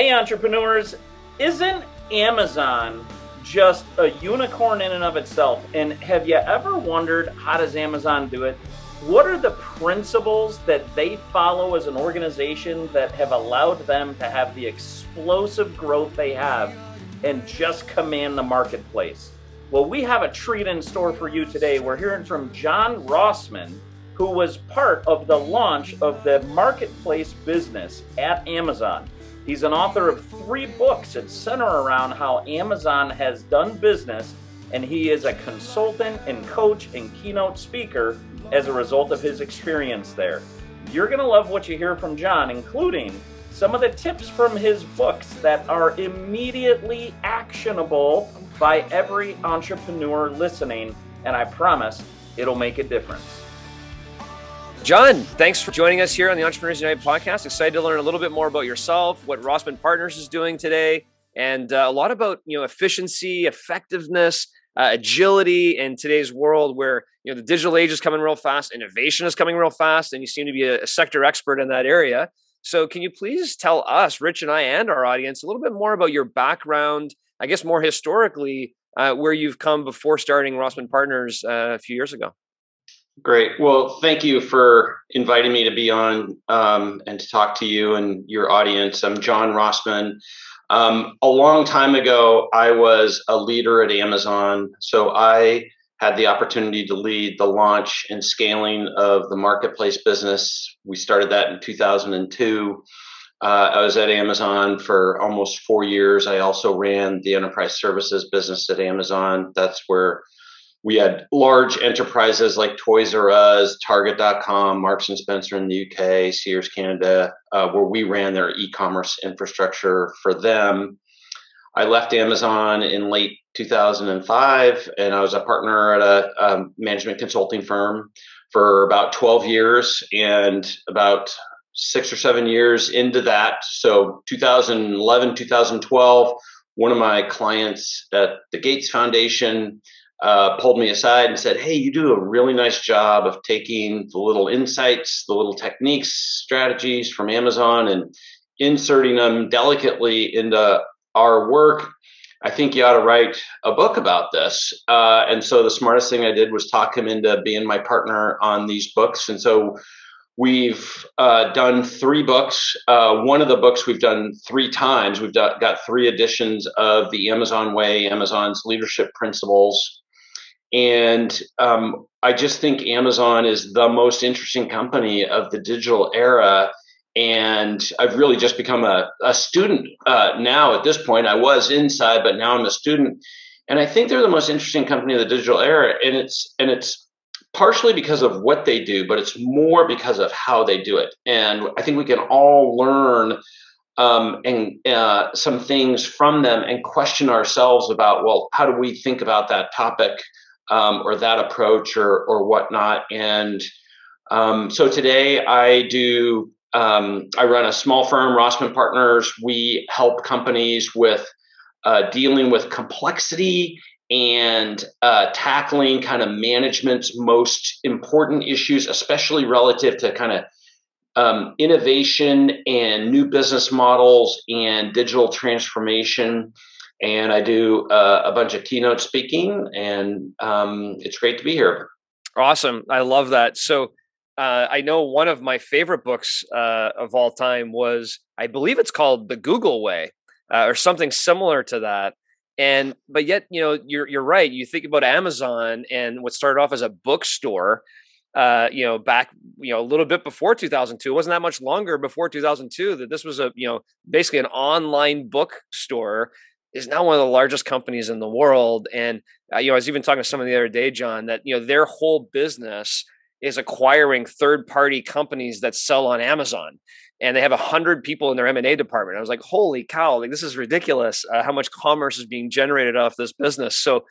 Hey, entrepreneurs, isn't Amazon just a unicorn in and of itself? And have you ever wondered how does Amazon do it? What are the principles that they follow as an organization that have allowed them to have the explosive growth they have and just command the marketplace? Well, we have a treat in store for you today. We're hearing from John Rossman, who was part of the launch of the marketplace business at Amazon. He's an author of three books that center around how Amazon has done business, and he is a consultant and coach and keynote speaker as a result of his experience there. You're going to love what you hear from John, including some of the tips from his books that are immediately actionable by every entrepreneur listening, and I promise it'll make a difference. John, thanks for joining us here on the Entrepreneurs United podcast. Excited to learn a little bit more about yourself, what Rossman Partners is doing today, and uh, a lot about you know efficiency, effectiveness, uh, agility in today's world where you know the digital age is coming real fast, innovation is coming real fast, and you seem to be a, a sector expert in that area. So, can you please tell us, Rich and I, and our audience, a little bit more about your background I guess more historically, uh, where you've come before starting Rossman Partners uh, a few years ago. Great. Well, thank you for inviting me to be on um, and to talk to you and your audience. I'm John Rossman. Um, a long time ago, I was a leader at Amazon. So I had the opportunity to lead the launch and scaling of the marketplace business. We started that in 2002. Uh, I was at Amazon for almost four years. I also ran the enterprise services business at Amazon. That's where we had large enterprises like Toys R Us, Target.com, Marks and Spencer in the UK, Sears Canada, uh, where we ran their e-commerce infrastructure for them. I left Amazon in late 2005, and I was a partner at a um, management consulting firm for about 12 years. And about six or seven years into that. So 2011, 2012, one of my clients at the Gates Foundation uh, pulled me aside and said, Hey, you do a really nice job of taking the little insights, the little techniques, strategies from Amazon and inserting them delicately into our work. I think you ought to write a book about this. Uh, and so the smartest thing I did was talk him into being my partner on these books. And so We've uh, done three books. Uh, one of the books we've done three times. We've got, got three editions of the Amazon Way, Amazon's leadership principles. And um, I just think Amazon is the most interesting company of the digital era. And I've really just become a, a student uh, now at this point. I was inside, but now I'm a student. And I think they're the most interesting company of the digital era. And it's and it's partially because of what they do, but it's more because of how they do it. And I think we can all learn um, and uh, some things from them and question ourselves about, well, how do we think about that topic um, or that approach or or whatnot? And um, so today I do. Um, I run a small firm, Rossman Partners. We help companies with uh, dealing with complexity and uh, tackling kind of management's most important issues, especially relative to kind of um, innovation and new business models and digital transformation. And I do uh, a bunch of keynote speaking, and um, it's great to be here. Awesome. I love that. So, uh, I know one of my favorite books uh, of all time was, I believe it's called The Google Way uh, or something similar to that and but yet you know you're you're right you think about amazon and what started off as a bookstore uh you know back you know a little bit before 2002 it wasn't that much longer before 2002 that this was a you know basically an online bookstore is now one of the largest companies in the world and uh, you know i was even talking to someone the other day john that you know their whole business is acquiring third party companies that sell on amazon and they have a hundred people in their M&A department. I was like, holy cow, like this is ridiculous. Uh, how much commerce is being generated off this business. So,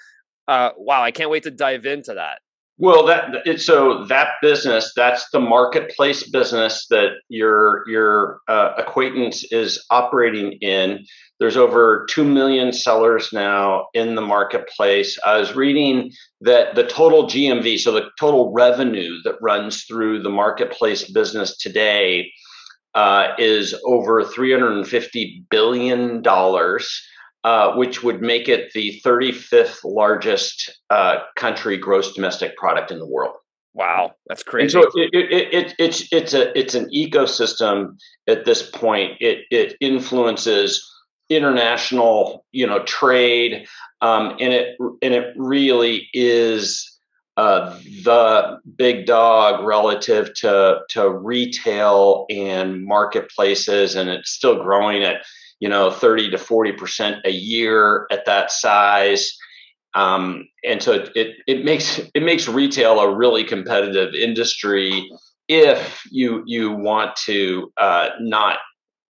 uh, wow, I can't wait to dive into that. Well, that so that business, that's the marketplace business that your your uh, acquaintance is operating in. There's over two million sellers now in the marketplace. I was reading that the total GMV, so the total revenue that runs through the marketplace business today, uh, is over $350 billion, uh, which would make it the 35th largest uh, country gross domestic product in the world. Wow, that's crazy. And so it, it, it, it's it's a it's an ecosystem at this point. It it influences international you know trade, um, and it and it really is uh, the big dog relative to to retail and marketplaces, and it's still growing at you know 30 to 40 percent a year at that size. Um, and so it it makes it makes retail a really competitive industry if you you want to uh, not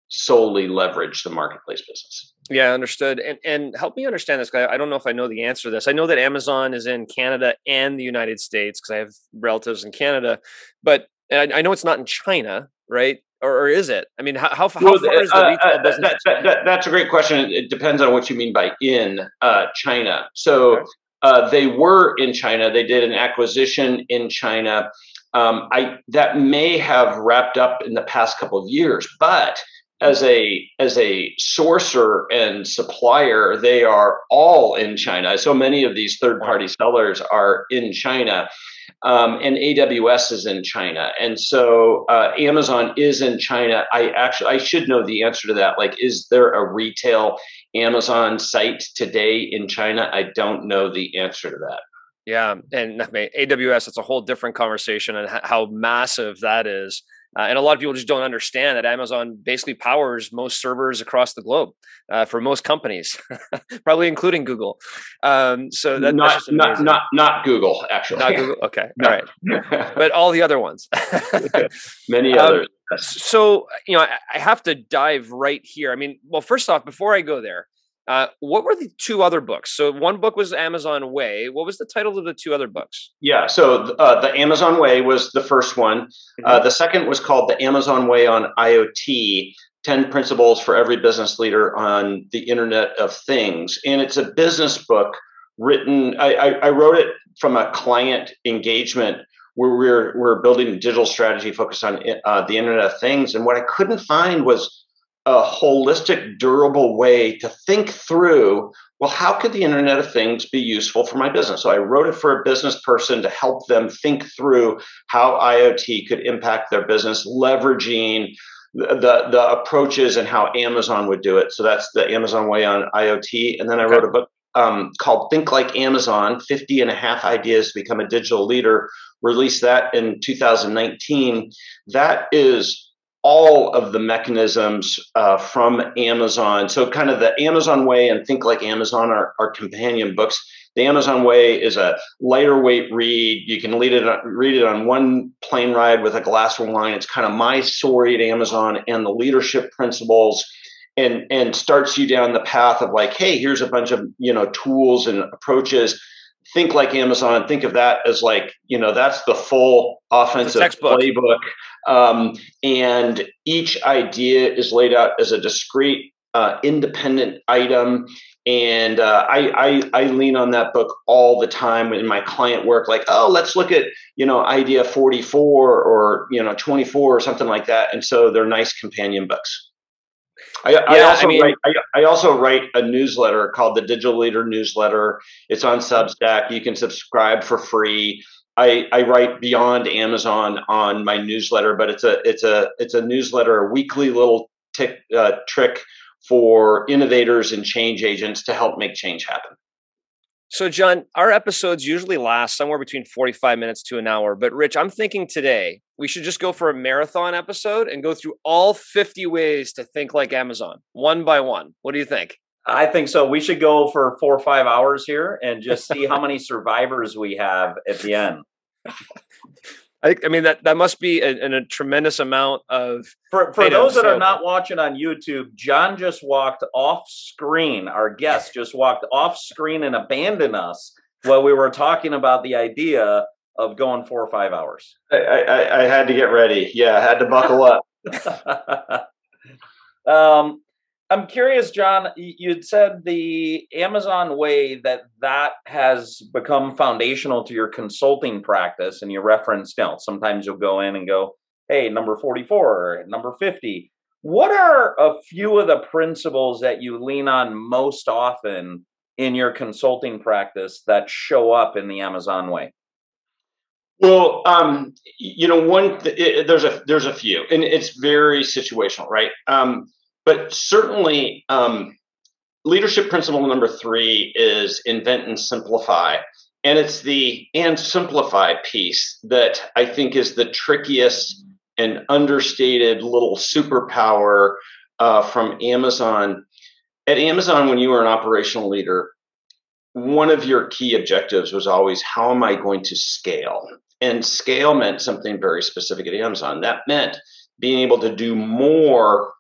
solely leverage the marketplace business. Yeah, understood. And and help me understand this. Guy i don't know if I know the answer to this. I know that Amazon is in Canada and the United States because I have relatives in Canada, but I, I, know it's not in China, right? Or, or is it? I mean, how how, how well, far is the uh, retail uh, business? That, that, that, that's a great question. It depends on what you mean by in uh, China. So. Uh, they were in China. They did an acquisition in China. Um, I that may have wrapped up in the past couple of years, but as a as a sourcer and supplier, they are all in China. So many of these third party sellers are in China, um, and AWS is in China, and so uh, Amazon is in China. I actually I should know the answer to that. Like, is there a retail Amazon site today in China? I don't know the answer to that. Yeah, and I mean, AWS. It's a whole different conversation and how massive that is. Uh, and a lot of people just don't understand that Amazon basically powers most servers across the globe uh, for most companies, probably including Google. Um, so that, not, not not not Google actually. Not Google. Okay, all right, but all the other ones. Many um, others. Um, so you know, I, I have to dive right here. I mean, well, first off, before I go there, uh, what were the two other books? So one book was Amazon Way. What was the title of the two other books? Yeah, so uh, the Amazon Way was the first one. Mm-hmm. Uh, the second was called the Amazon Way on IoT: Ten Principles for Every Business Leader on the Internet of Things, and it's a business book written. I, I, I wrote it from a client engagement where we're we're building a digital strategy focused on uh, the Internet of Things, and what I couldn't find was a holistic, durable way to think through well, how could the Internet of Things be useful for my business? So I wrote it for a business person to help them think through how IoT could impact their business, leveraging the, the approaches and how Amazon would do it. So that's the Amazon way on IoT. And then I wrote a book um, called Think Like Amazon 50 and a half ideas to become a digital leader. Released that in 2019. That is all of the mechanisms uh, from Amazon. So, kind of the Amazon way and Think Like Amazon are, are companion books. The Amazon way is a lighter weight read. You can read it, read it on one plane ride with a glass of wine. It's kind of my story at Amazon and the leadership principles. And, and starts you down the path of like, hey, here's a bunch of you know tools and approaches think like Amazon. Think of that as like you know that's the full offensive playbook, um, and each idea is laid out as a discrete, uh, independent item. And uh, I, I I lean on that book all the time in my client work. Like, oh, let's look at you know idea forty four or you know twenty four or something like that. And so they're nice companion books. I, yeah, I also I mean, write. I, I, also write a newsletter called the Digital Leader Newsletter. It's on Substack. You can subscribe for free. I, I write beyond Amazon on my newsletter, but it's a it's a it's a newsletter, a weekly little tick, uh, trick for innovators and change agents to help make change happen. So, John, our episodes usually last somewhere between 45 minutes to an hour. But, Rich, I'm thinking today we should just go for a marathon episode and go through all 50 ways to think like Amazon, one by one. What do you think? I think so. We should go for four or five hours here and just see how many survivors we have at the end. I, I mean that that must be a, a tremendous amount of. For for those that so. are not watching on YouTube, John just walked off screen. Our guest just walked off screen and abandoned us while we were talking about the idea of going four or five hours. I, I, I had to get ready. Yeah, I had to buckle up. um, I'm curious, John. You'd said the Amazon way that that has become foundational to your consulting practice, and you referenced, you know, sometimes you'll go in and go, hey, number 44, number 50. What are a few of the principles that you lean on most often in your consulting practice that show up in the Amazon way? Well, um, you know, one it, there's a there's a few, and it's very situational, right? Um, but certainly, um, leadership principle number three is invent and simplify, and it's the and simplify piece that I think is the trickiest and understated little superpower uh, from Amazon. At Amazon, when you were an operational leader, one of your key objectives was always how am I going to scale? And scale meant something very specific at Amazon. That meant being able to do more,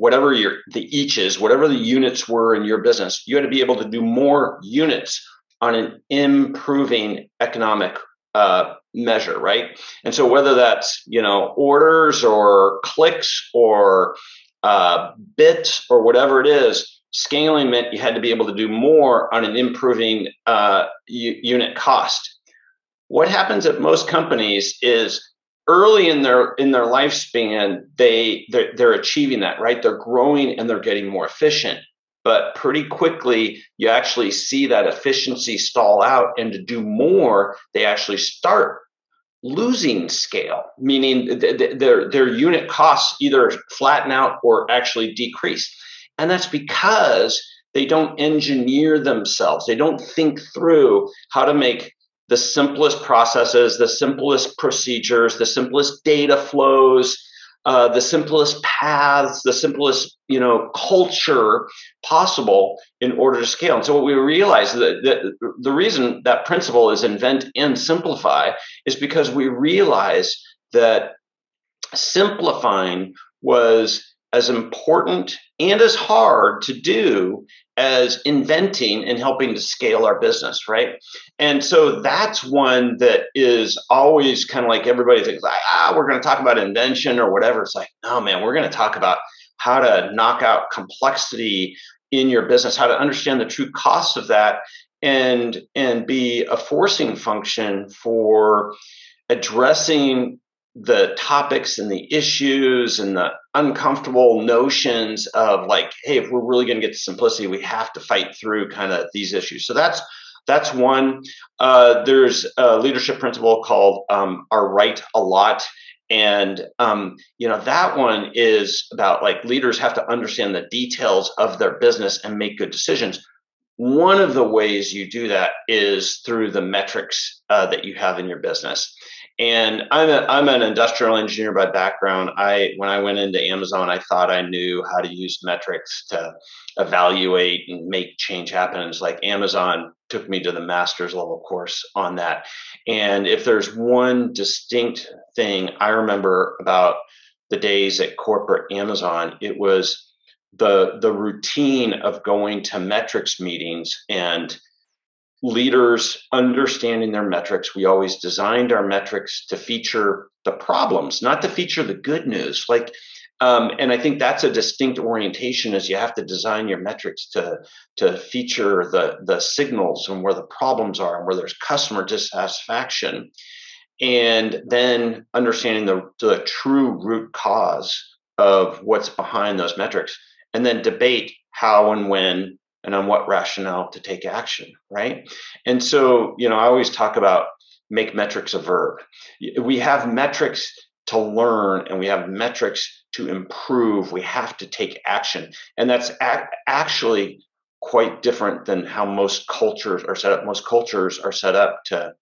whatever your the each is, whatever the units were in your business, you had to be able to do more units on an improving economic uh, measure, right? And so whether that's you know orders or clicks or uh, bits or whatever it is, scaling meant you had to be able to do more on an improving uh, u- unit cost what happens at most companies is early in their in their lifespan they they're, they're achieving that right? They're growing and they're getting more efficient. But pretty quickly you actually see that efficiency stall out and to do more they actually start losing scale meaning th- th- their their unit costs either flatten out or actually decrease. And that's because they don't engineer themselves. They don't think through how to make the simplest processes, the simplest procedures, the simplest data flows, uh, the simplest paths, the simplest you know culture possible in order to scale. And so what we realize that, that the reason that principle is invent and simplify is because we realize that simplifying was as important and as hard to do as inventing and helping to scale our business, right? And so that's one that is always kind of like everybody thinks like, ah, we're going to talk about invention or whatever. It's like, no, man, we're going to talk about how to knock out complexity in your business, how to understand the true cost of that and and be a forcing function for addressing the topics and the issues and the uncomfortable notions of like hey if we're really going to get to simplicity we have to fight through kind of these issues. So that's that's one. Uh, there's a leadership principle called um, are right a lot. And um, you know that one is about like leaders have to understand the details of their business and make good decisions. One of the ways you do that is through the metrics uh, that you have in your business and I'm a, I'm an industrial engineer by background. I when I went into Amazon, I thought I knew how to use metrics to evaluate and make change happen. It's like Amazon took me to the master's level course on that. And if there's one distinct thing I remember about the days at corporate Amazon, it was the the routine of going to metrics meetings and leaders understanding their metrics. We always designed our metrics to feature the problems, not to feature the good news. Like, um, and I think that's a distinct orientation is you have to design your metrics to to feature the the signals and where the problems are and where there's customer dissatisfaction, and then understanding the the true root cause of what's behind those metrics, and then debate how and when and on what rationale to take action, right? And so, you know, I always talk about make metrics a verb. We have metrics to learn and we have metrics to improve. We have to take action. And that's actually quite different than how most cultures are set up. Most cultures are set up to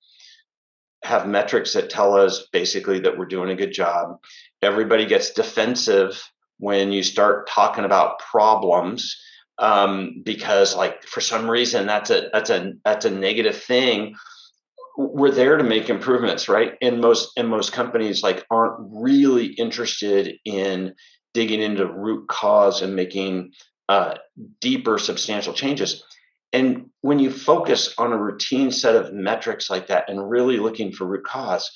have metrics that tell us basically that we're doing a good job. Everybody gets defensive when you start talking about problems um, because like for some reason that's a that's a that's a negative thing. We're there to make improvements right? And most and most companies like aren't really interested in digging into root cause and making uh, deeper substantial changes. And when you focus on a routine set of metrics like that and really looking for root cause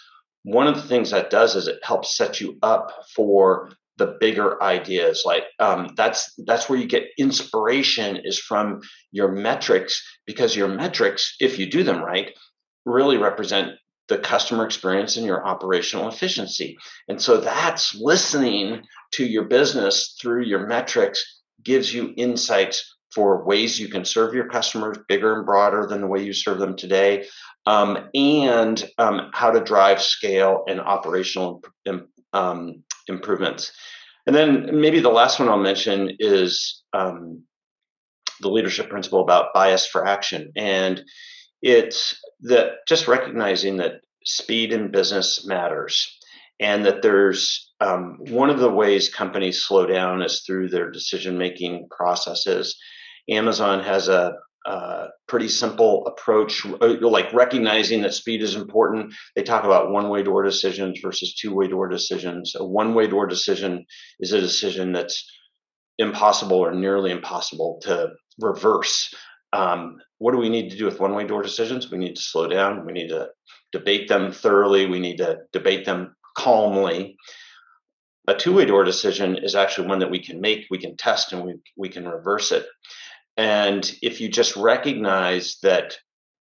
one of the things that does is it helps set you up for the bigger ideas like um, that's that's where you get inspiration is from your metrics because your metrics if you do them right really represent the customer experience and your operational efficiency. And so that's listening to your business through your metrics gives you insights for ways you can serve your customers bigger and broader than the way you serve them today, um, and um, how to drive scale and operational um, improvements. And then maybe the last one I'll mention is um, the leadership principle about bias for action. And it's that just recognizing that speed in business matters and that there's um, one of the ways companies slow down is through their decision making processes. Amazon has a, a pretty simple approach, uh, like recognizing that speed is important. They talk about one way door decisions versus two way door decisions. A one way door decision is a decision that's impossible or nearly impossible to reverse. Um, what do we need to do with one way door decisions? We need to slow down. We need to debate them thoroughly. We need to debate them calmly. A two way door decision is actually one that we can make, we can test, and we, we can reverse it. And if you just recognize that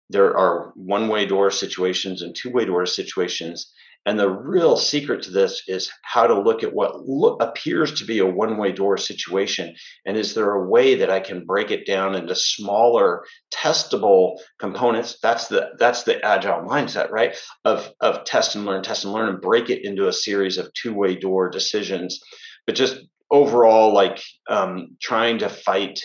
there are one way door situations and two way door situations, and the real secret to this is how to look at what look, appears to be a one way door situation. And is there a way that I can break it down into smaller testable components? That's the, that's the agile mindset, right? Of, of test and learn, test and learn, and break it into a series of two way door decisions. But just overall, like um, trying to fight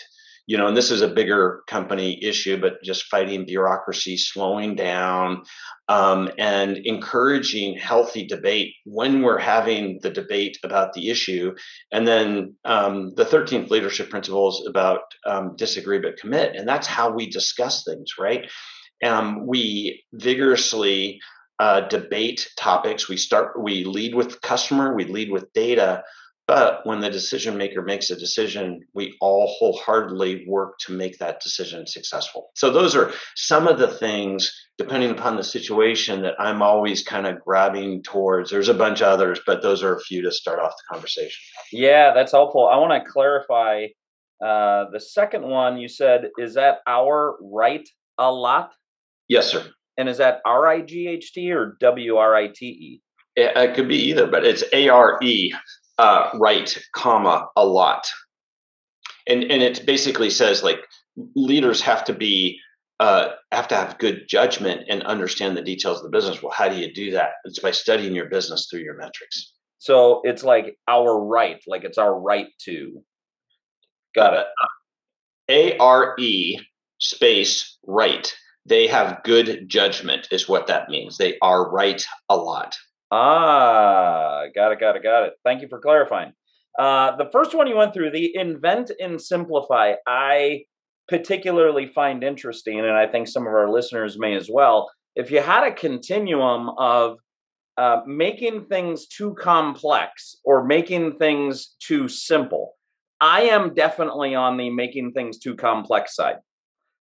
you know, and this is a bigger company issue, but just fighting bureaucracy, slowing down, um, and encouraging healthy debate when we're having the debate about the issue. And then um, the 13th leadership principle is about um, disagree but commit. And that's how we discuss things, right? Um, we vigorously uh, debate topics. We start, we lead with customer, we lead with data, but when the decision maker makes a decision, we all wholeheartedly work to make that decision successful. So, those are some of the things, depending upon the situation, that I'm always kind of grabbing towards. There's a bunch of others, but those are a few to start off the conversation. Yeah, that's helpful. I want to clarify uh, the second one you said, is that are right a lot? Yes, sir. And is that R I G H T or W R I T E? It could be either, but it's A R E uh, right, comma, a lot. And and it basically says like leaders have to be uh, have to have good judgment and understand the details of the business. Well, how do you do that? It's by studying your business through your metrics. So it's like our right, like it's our right to. Got it. A R E space right. They have good judgment, is what that means. They are right a lot. Ah, got it, got it, got it. Thank you for clarifying. Uh, the first one you went through, the invent and simplify, I particularly find interesting, and I think some of our listeners may as well. If you had a continuum of uh, making things too complex or making things too simple, I am definitely on the making things too complex side.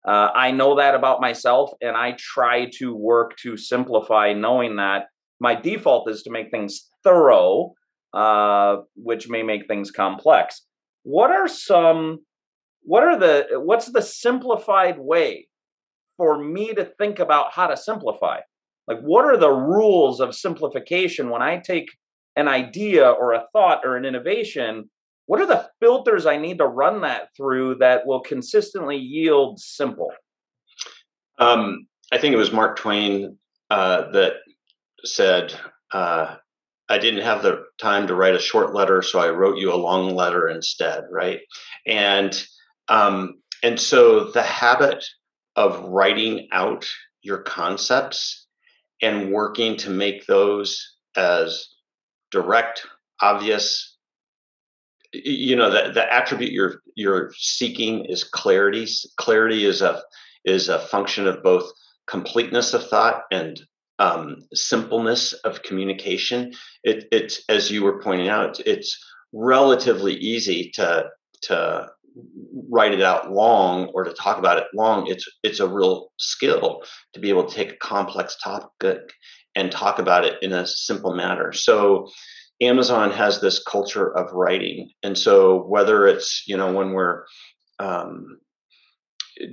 Uh, I know that about myself, and I try to work to simplify, knowing that my default is to make things thorough, uh, which may make things complex. What are some, what are the, what's the simplified way for me to think about how to simplify? Like, what are the rules of simplification when I take an idea or a thought or an innovation? What are the filters I need to run that through that will consistently yield simple? Um, I think it was Mark Twain uh, that said, uh, I didn't have the time to write a short letter, so I wrote you a long letter instead, right? And um, and so the habit of writing out your concepts and working to make those as direct, obvious. You know, the, the attribute you're you're seeking is clarity. Clarity is a is a function of both completeness of thought and um, simpleness of communication. It, it's as you were pointing out, it's, relatively easy to to write it out long or to talk about it long. It's it's a real skill to be able to take a complex topic and talk about it in a simple manner. So Amazon has this culture of writing, and so whether it's you know when we're um,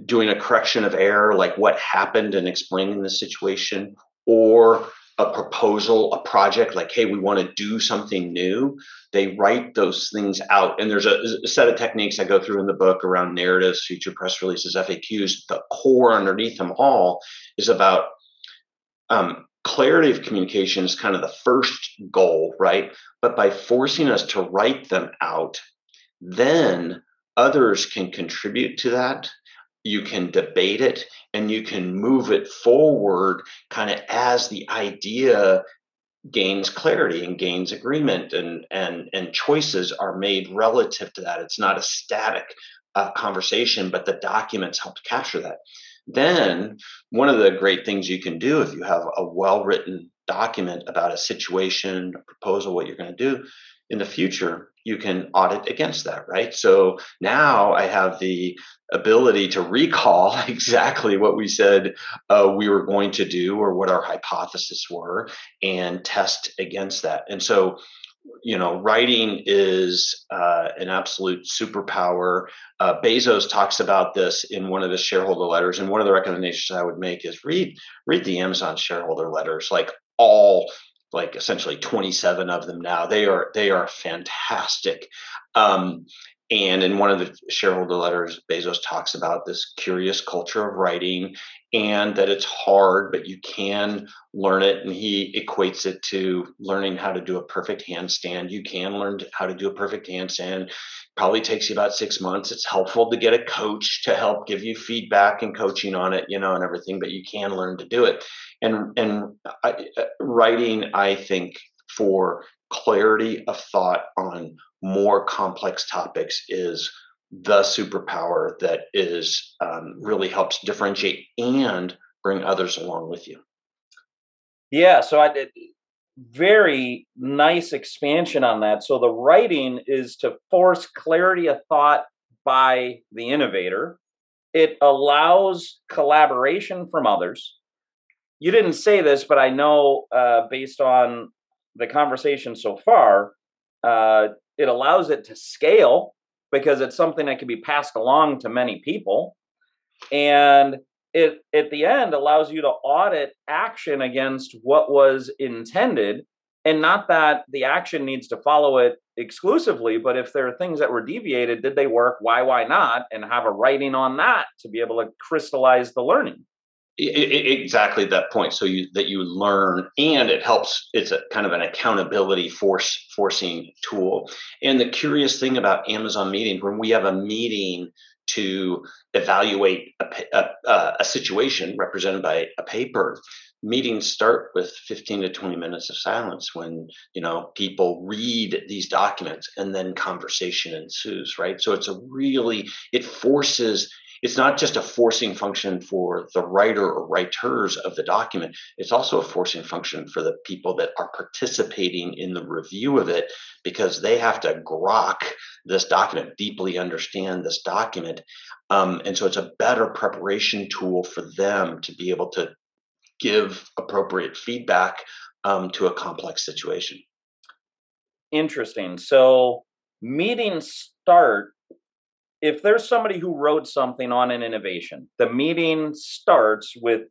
doing a correction of error, like what happened and explaining the situation, or a proposal, a project, like, hey, we want to do something new, they write those things out. And there's a, a, set of techniques I go through in the book around narratives, future press releases, FAQs. The core underneath them all is about um, clarity of communication is kind of the first goal, right? But by forcing us to write them out, then others can contribute to that you can debate it and you can move it forward kind of as the idea gains clarity and gains agreement and and and choices are made relative to that. It's not a static uh, conversation but the documents help capture that. Then one of the great things you can do if you have a well written document about a situation a proposal what you're going to do in the future you can audit against that right? So now i have the ability to recall exactly what we said uh, we were going to do or what our hypotheses were and test against that. And so you know writing is uh, an absolute superpower. Uh, bezos talks about this in one of his shareholder letters and one of the recommendations i would make is read read the amazon shareholder letters. Like all like essentially 27 of them now. They are they are fantastic. Um, and in one of the shareholder letters, Bezos talks about this curious culture of writing and that it's hard, but you can learn it. And he equates it to learning how to do a perfect handstand. You can learn how to do a perfect handstand. Probably takes you about six months. It's helpful to get a coach to help give you feedback and coaching on it, you know, and everything, but you can learn to do it. And, and I, uh, writing, I think, for clarity of thought on more complex topics is the superpower that is um, really helps differentiate and bring others along with you. Yeah, so I did very nice expansion on that. So the writing is to force clarity of thought by the innovator. It allows collaboration from others. You didn't say this, but I know uh, based on the conversation so far, uh, it allows it to scale because it's something that can be passed along to many people. And it at the end allows you to audit action against what was intended. And not that the action needs to follow it exclusively, but if there are things that were deviated, did they work? Why, why not? And have a writing on that to be able to crystallize the learning exactly that point. So you that you learn and it helps it's a kind of an accountability force forcing tool. And the curious thing about amazon meetings when we have a meeting to evaluate a, a, a situation represented by a paper meetings start with 15 to 20 minutes of silence when you know people read these documents and then conversation ensues right? So it's a really it forces it's not just a forcing function for the writer or writers of the document, it's also a forcing function for the people that are participating in the review of it because they have to grok this document, deeply understand this document. Um, and so it's a better preparation tool for them to be able to give appropriate feedback um, to a complex situation. Interesting. So meetings start if there's somebody who wrote something on an innovation, the meeting starts with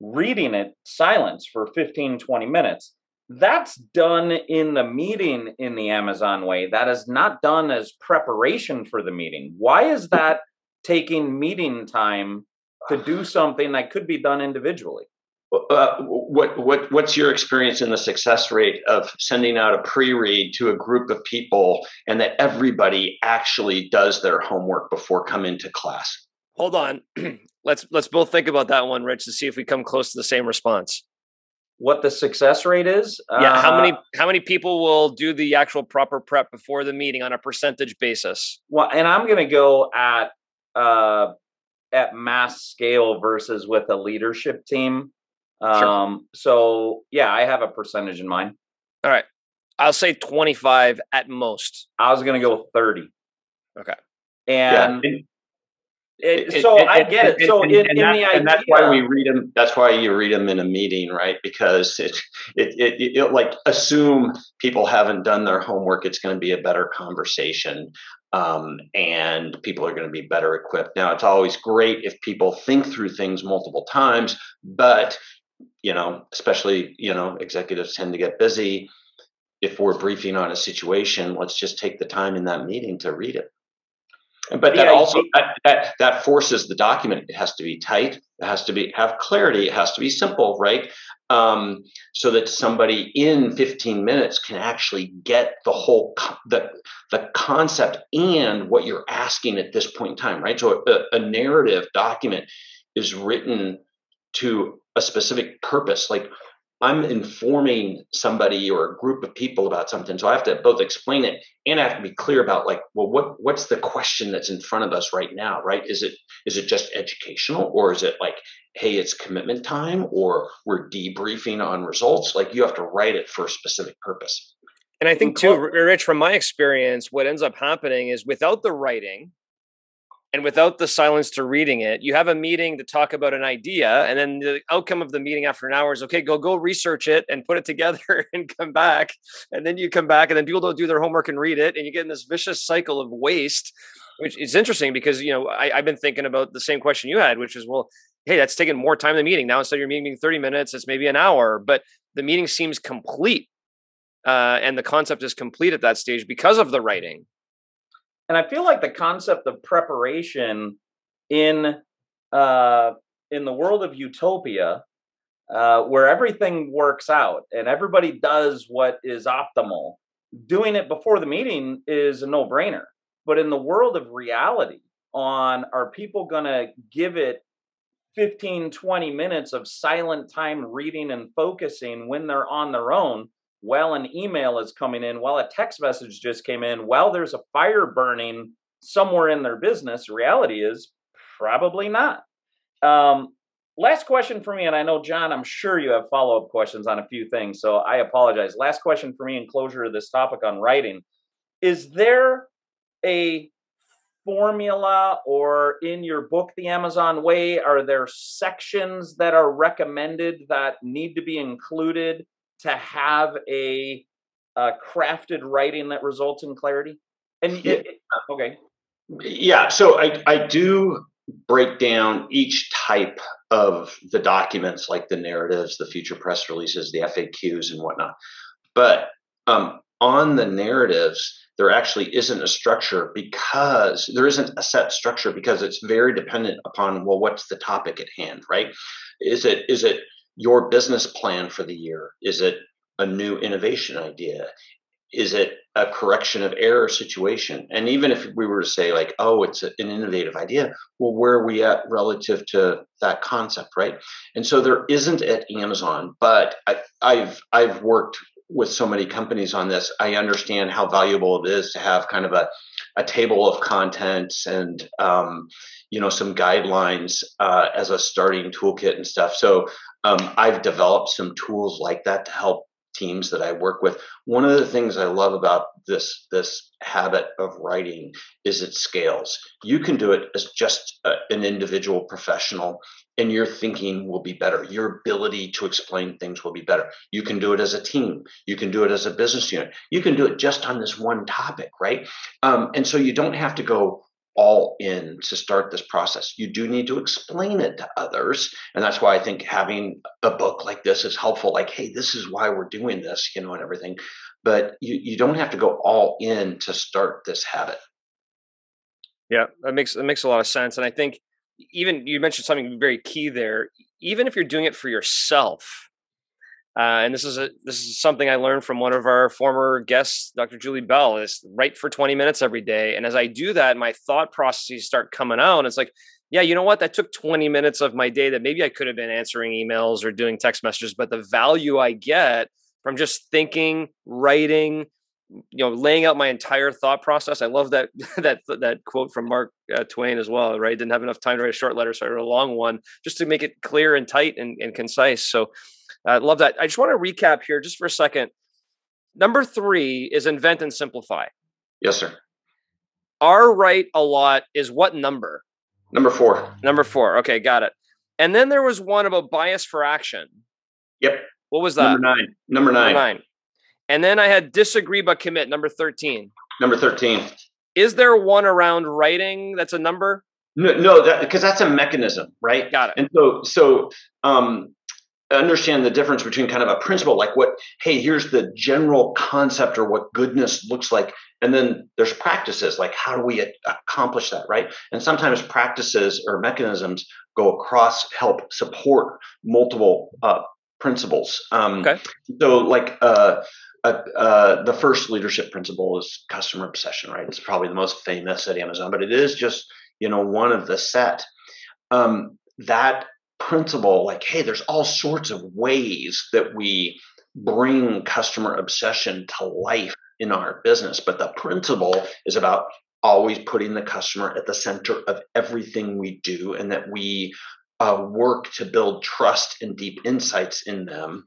reading it silence for 15, 20 minutes. That's done in the meeting in the Amazon way. That is not done as preparation for the meeting. Why is that taking meeting time to do something that could be done individually? Uh, what what what's your experience in the success rate of sending out a pre-read to a group of people and that everybody actually does their homework before coming to class? Hold on. let's let's both think about that one, Rich, to see if we come close to the same response. What the success rate is? Yeah, uh, how many how many people will do the actual proper prep before the meeting on a percentage basis? Well, and I'm going to go at uh, at mass scale versus with a leadership team Sure. Um, so yeah, I have a percentage in mind. All right. I'll say 25 at most. I was going to go 30. Okay. And, yeah. It, so I get it. So in, in the idea, and that's why we read them. That's why you read them in a meeting, right? Because it, it, it, it like assume people haven't done their homework. It's going to be a better conversation, um, and people are going to be better equipped. Now, it's always great if people think through things multiple times, but you know, especially, you know, executives tend to get busy. If we're briefing on a situation, let's just take the time in that meeting to read it. But that also that, that, that forces the document. It has to be tight. It has to be have clarity. It has to be simple, right? Um, so that somebody in 15 minutes can actually get the whole the the concept and what you're asking at this point in time, right? So a, a narrative document is written to a specific purpose. Like I'm informing somebody or a group of people about something. So I have to both explain it and I have to be clear about like, well, what what's the question that's in front of us right now, right? Is it is it just educational or is it like, hey, it's commitment time or we're debriefing on results? Like you have to write it for a specific purpose. And I think too, Rich, from my experience, what ends up happening is without the writing, and without the silence to reading it you have a meeting to talk about an idea and then the outcome of the meeting after an hour is okay go go research it and put it together and come back. And then you come back and then people don't do their homework and read it and you get in this vicious cycle of waste which is interesting because you know I, have been thinking about the same question you had which is well hey that's taking more time than meeting. Now instead of your meeting 30 minutes it's maybe an hour but the meeting seems complete uh, and the concept is complete at that stage because of the writing and I feel like the concept of preparation in uh, in the world of utopia, uh, where everything works out and everybody does what is optimal, doing it before the meeting is a no brainer. But in the world of reality, on are people going to give it 15, 20 minutes of silent time reading and focusing when they're on their own? While an email is coming in, while a text message just came in, while there's a fire burning somewhere in their business, reality is probably not. Um, last question for me, and I know, John, I'm sure you have follow up questions on a few things, so I apologize. Last question for me in closure of this topic on writing Is there a formula or in your book, The Amazon Way, are there sections that are recommended that need to be included? To have a, a crafted writing that results in clarity? And yeah. it, okay, yeah. So I I do break down each type of the documents, like the narratives, the future press releases, the FAQs, and whatnot. But um, on the narratives, there actually isn't a structure because there isn't a set structure because it's very dependent upon well, what's the topic at hand, right? Is it is it your business plan for the year? Is it a new innovation idea? Is it a correction of error situation? And even if we were to say, like, oh, it's an innovative idea, well, where are we at relative to that concept, right? And so there isn't at Amazon, but I, I've I've worked with so many companies on this. I understand how valuable it is to have kind of a a table of contents and um, you know some guidelines uh, as a starting toolkit and stuff. So um, I've developed some tools like that to help teams that I work with. One of the things I love about this this habit of writing is it scales. You can do it as just a, an individual professional and your thinking will be better. Your ability to explain things will be better. You can do it as a team. You can do it as a business unit. You can do it just on this one topic, right? Um, and so you don't have to go all in to start this process. You do need to explain it to others. And that's why I think having a book like this is helpful. Like, hey, this is why we're doing this, you know, and everything. But you, you don't have to go all in to start this habit. Yeah, that makes that makes a lot of sense. And I think even you mentioned something very key there. Even if you're doing it for yourself, uh, and this is a this is something I learned from one of our former guests, Dr. Julie Bell. Is write for 20 minutes every day, and as I do that, my thought processes start coming out. And It's like, yeah, you know what? That took 20 minutes of my day that maybe I could have been answering emails or doing text messages, but the value I get from just thinking, writing, you know, laying out my entire thought process. I love that that that quote from Mark uh, Twain as well. Right? Didn't have enough time to write a short letter, so I wrote a long one just to make it clear and tight and, and concise. So I uh, love that. I just want to recap here just for a second. Number three is invent and simplify. Yes, sir. Are right a lot is what number? Number four. Number four. Okay, got it. And then there was one about bias for action. Yep. What was that? Number nine. Number nine. Number nine. And then I had disagree but commit. Number thirteen. Number thirteen. Is there one around writing that's a number? No, no, that because that's a mechanism, right? Got it. And so, so um, understand the difference between kind of a principle like what hey here's the general concept or what goodness looks like and then there's practices like how do we a- accomplish that right? And sometimes practices or mechanisms go across help support multiple uh, principles. Um, okay. so like uh, uh, uh, the first leadership principle is customer obsession right? It's probably the most famous at amazon but it is just you know one of the set. Um, that principle like hey there's all sorts of ways that we bring customer obsession to life in our business but the principle is about always putting the customer at the center of everything we do and that we uh, work to build trust and deep insights in them.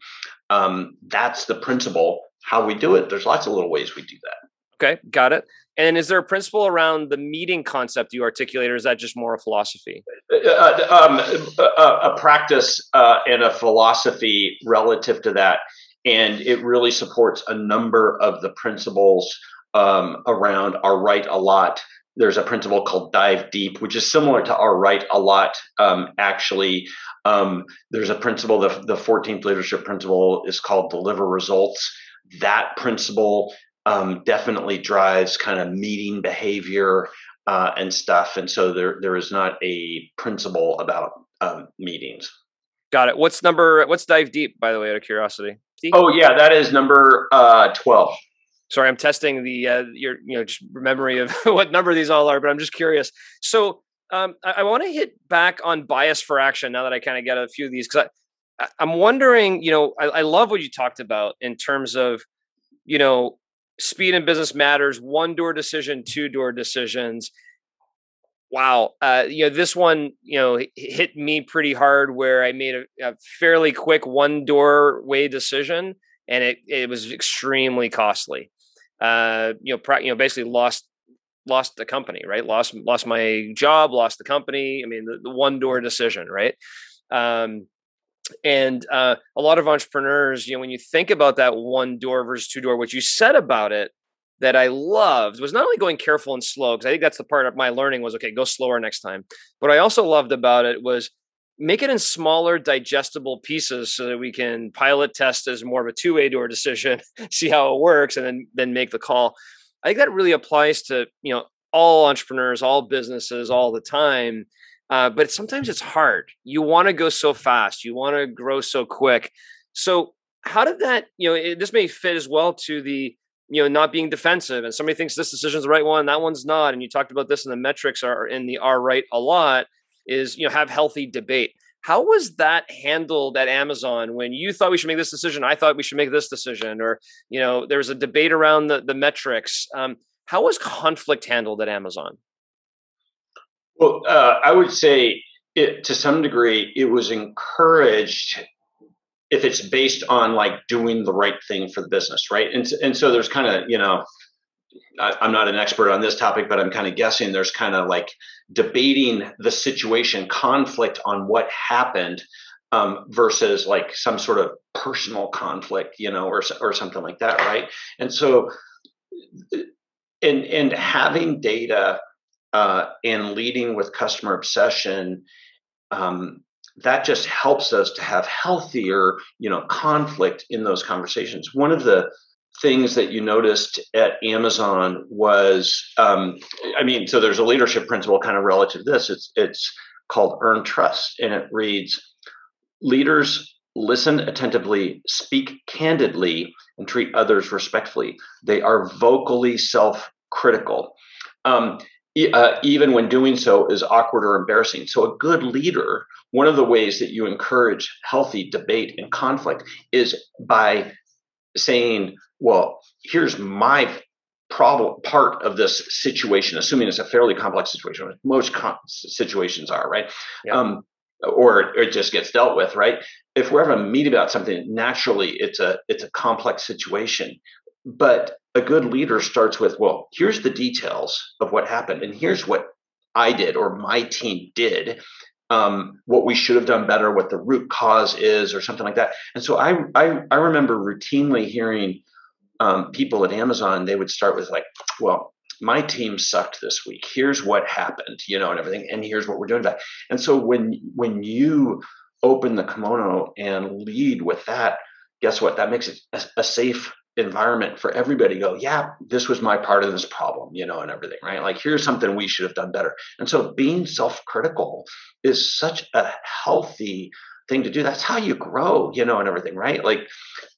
Um, that's the principle how we do it. There's lots of little ways we do that Okay, got it. And is there a principle around the meeting concept you articulate, or is that just more a philosophy? Uh, uh um, a, a, practice uh, and a philosophy relative to that, and it really supports a number of the principles um, around are right a lot. There's a principle called dive deep, which is similar to are right a lot. Um, actually, um, there's a principle. The the 14th leadership principle is called deliver results. That principle um, definitely drives kind of meeting behavior uh, and stuff. And so there there is not a principle about um, meetings. Got it. What's number? What's dive deep? By the way, out of curiosity. Oh yeah, that is number uh, twelve. Sorry, I'm testing the uh, your you know just memory of what number these all are, but I'm just curious. So um, I, I want to hit back on bias for action now that I kind of get a few of these because I, I'm wondering, you know, I, I love what you talked about in terms of, you know, speed in business matters one door decision two door decisions. Wow uh, you know this one you know hit me pretty hard where i made a, a fairly quick one doorway decision and it, it was extremely costly. Uh, you know pra- you know basically lost lost the company right? Lost lost my job lost the company i mean the, the one door decision right? Um, and uh, a lot of entrepreneurs, you know, when you think about that one door versus two door, what you said about it that I loved was not only going careful and slow, because I think that's the part of my learning was okay, go slower next time. But I also loved about it was make it in smaller, digestible pieces so that we can pilot test as more of a two way door decision, see how it works, and then then make the call. I think that really applies to you know all entrepreneurs, all businesses, all the time. Uh, but sometimes it's hard. You want to go so fast. You want to grow so quick. So how did that? You know, it, this may fit as well to the you know not being defensive. And somebody thinks this decision is the right one, that one's not. And you talked about this, and the metrics are in the are right a lot. Is you know have healthy debate. How was that handled at Amazon when you thought we should make this decision? I thought we should make this decision, or you know, there was a debate around the the metrics. Um, how was conflict handled at Amazon? Well, uh, I would say it, to some degree, it was encouraged if it's based on like doing the right thing for the business, right? And and so there's kind of you know, I, I'm not an expert on this topic, but I'm kind of guessing there's kind of like debating the situation, conflict on what happened um, versus like some sort of personal conflict, you know, or or something like that, right? And so, and and having data uh, and leading with customer obsession, um, that just helps us to have healthier, you know, conflict in those conversations. One of the things that you noticed at Amazon was, um, I mean, so there's a leadership principle kind of relative to this. It's it's called earn trust, and it reads: leaders listen attentively, speak candidly, and treat others respectfully. They are vocally self-critical. Um, uh, even when doing so is awkward or embarrassing. So, a good leader, one of the ways that you encourage healthy debate and conflict is by saying, Well, here's my problem part of this situation, assuming it's a fairly complex situation, most com- situations are, right? Yeah. Um, or it just gets dealt with, right? If we're having a meet about something, naturally it's a it's a complex situation. But a good leader starts with, well, here's the details of what happened, and here's what I did or my team did, um, what we should have done better, what the root cause is, or something like that. And so I I, I remember routinely hearing um, people at Amazon, they would start with like, well, my team sucked this week. Here's what happened, you know, and everything, and here's what we're doing about. And so when when you open the kimono and lead with that, guess what? That makes it a, a safe environment for everybody go, yeah, this was my part of this problem, you know, and everything, right? Like, here's something we should have done better. And so being self critical is such a healthy thing to do. That's how you grow, you know, and everything, right? Like,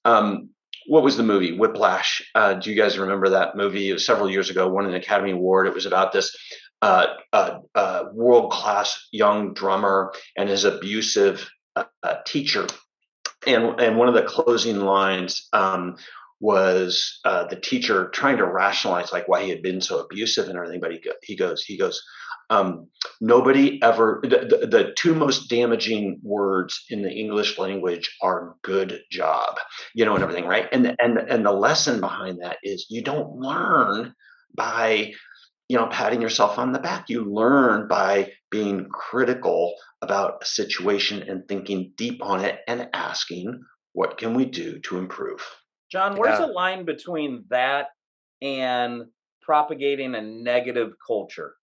um, what was the movie Whiplash? Uh, do you guys remember that movie? It was several years ago, won an Academy Award. It was about this uh, uh, world class young drummer and his abusive uh, teacher. And, and one of the closing lines um, was the teacher trying to rationalize like why he had been so abusive and everything. But he, he goes, he goes, um, nobody ever, the, the, the, two most damaging words in the English language are good job, you know, and everything, right? And, and, and the lesson behind that is you don't learn by, you know, patting yourself on the back. You learn by being critical about a situation and thinking deep on it and asking, what can we do to improve? John, where's yeah. the line between that and propagating a negative culture?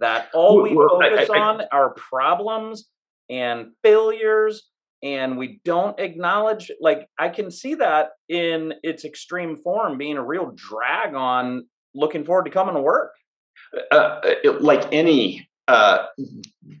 that all we well, focus I, I, on are problems and failures and we don't acknowledge like i can see that in its extreme form being a real drag on looking forward to coming to work uh, like any uh,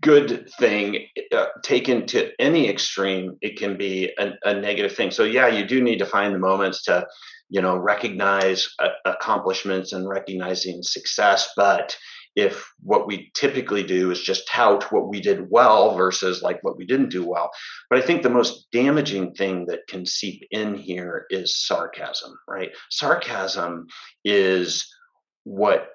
good thing uh, taken to any extreme it can be a, a, negative thing so yeah you do need to find the moments to you know recognize uh, accomplishments and recognizing success but if what we typically do is just tout what we did well versus like what we didn't do well. But I think the most damaging thing that can seep in here is sarcasm, right? Sarcasm is what